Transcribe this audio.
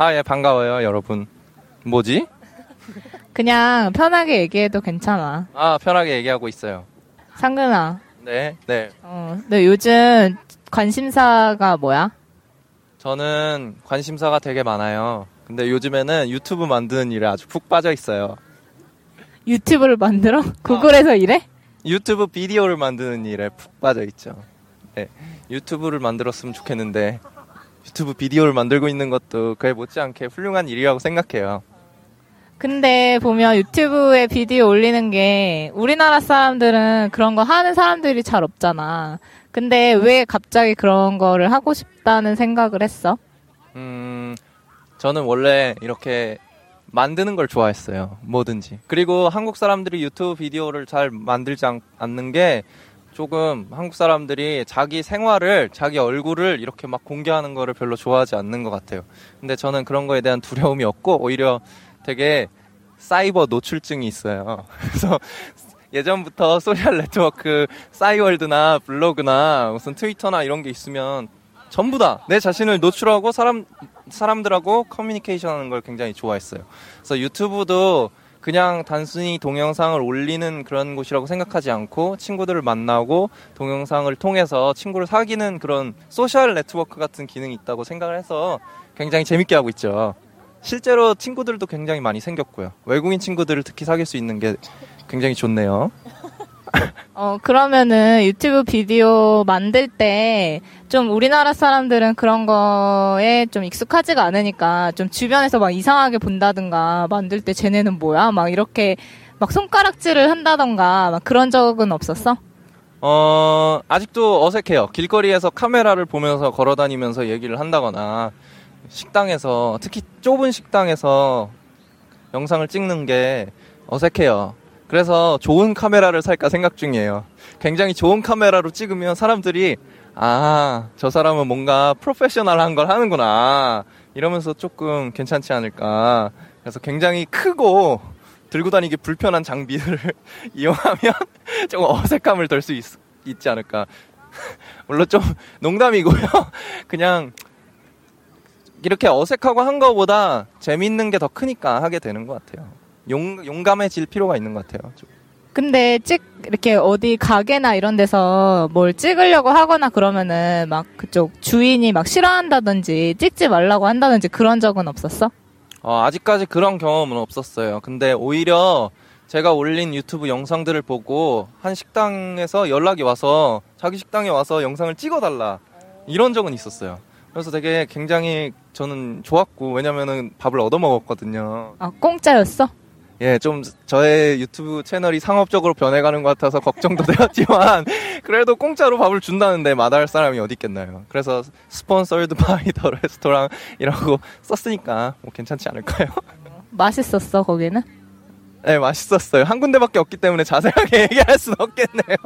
아, 예, 반가워요, 여러분. 뭐지? 그냥 편하게 얘기해도 괜찮아. 아, 편하게 얘기하고 있어요. 상근아, 네, 네. 어, 너 요즘 관심사가 뭐야? 저는 관심사가 되게 많아요. 근데 요즘에는 유튜브 만드는 일에 아주 푹 빠져 있어요. 유튜브를 만들어? 구글에서 일해? 유튜브 비디오를 만드는 일에 푹 빠져 있죠. 네. 유튜브를 만들었으면 좋겠는데 유튜브 비디오를 만들고 있는 것도 그에 못지않게 훌륭한 일이라고 생각해요. 근데 보면 유튜브에 비디오 올리는 게 우리나라 사람들은 그런 거 하는 사람들이 잘 없잖아. 근데 왜 갑자기 그런 거를 하고 싶다는 생각을 했어? 음, 저는 원래 이렇게 만드는 걸 좋아했어요. 뭐든지. 그리고 한국 사람들이 유튜브 비디오를 잘 만들지 않, 않는 게 조금 한국 사람들이 자기 생활을, 자기 얼굴을 이렇게 막 공개하는 거를 별로 좋아하지 않는 것 같아요. 근데 저는 그런 거에 대한 두려움이 없고 오히려 되게 사이버 노출증이 있어요. 그래서 예전부터 소셜 네트워크, 싸이월드나 블로그나 무슨 트위터나 이런 게 있으면 전부 다 내 자신을 노출하고 사람 사람들하고 커뮤니케이션 하는 걸 굉장히 좋아했어요. 그래서 유튜브도 그냥 단순히 동영상을 올리는 그런 곳이라고 생각하지 않고 친구들을 만나고 동영상을 통해서 친구를 사귀는 그런 소셜 네트워크 같은 기능이 있다고 생각을 해서 굉장히 재밌게 하고 있죠. 실제로 친구들도 굉장히 많이 생겼고요. 외국인 친구들을 특히 사귈 수 있는 게 굉장히 좋네요. 어, 그러면은 유튜브 비디오 만들 때 좀 우리나라 사람들은 그런 거에 좀 익숙하지가 않으니까 좀 주변에서 막 이상하게 본다든가 만들 때 쟤네는 뭐야? 막 이렇게 막 손가락질을 한다던가 막 그런 적은 없었어? 어, 아직도 어색해요. 길거리에서 카메라를 보면서 걸어 다니면서 얘기를 한다거나 식당에서 특히 좁은 식당에서 영상을 찍는 게 어색해요. 그래서 좋은 카메라를 살까 생각 중이에요. 굉장히 좋은 카메라로 찍으면 사람들이 아, 저 사람은 뭔가 프로페셔널한 걸 하는구나. 이러면서 조금 괜찮지 않을까. 그래서 굉장히 크고 들고 다니기 불편한 장비를 이용하면 조금 어색함을 덜 수 있지 않을까. 물론 좀 농담이고요. 그냥 이렇게 어색하고 한 거보다 재밌는 게 더 크니까 하게 되는 것 같아요. 용, 용감해질 필요가 있는 것 같아요. 좀. 근데 찍 이렇게 어디 가게나 이런 데서 뭘 찍으려고 하거나 그러면은 막 그쪽 주인이 막 싫어한다든지 찍지 말라고 한다든지 그런 적은 없었어? 어, 아직까지 그런 경험은 없었어요. 근데 오히려 제가 올린 유튜브 영상들을 보고 한 식당에서 연락이 와서 자기 식당에 와서 영상을 찍어달라 이런 적은 있었어요. 그래서 되게 굉장히 저는 좋았고 왜냐면은 밥을 얻어 먹었거든요. 아 공짜였어? 예, 좀 저의 유튜브 채널이 상업적으로 변해가는 것 같아서 걱정도 되었지만 그래도 공짜로 밥을 준다는데 마다할 사람이 어디 있겠나요? 그래서 Sponsored by the restaurant이라고 썼으니까 뭐 괜찮지 않을까요? 맛있었어 거기는? 네, 맛있었어요. 한 군데밖에 없기 때문에 자세하게 얘기할 수는 없겠네요.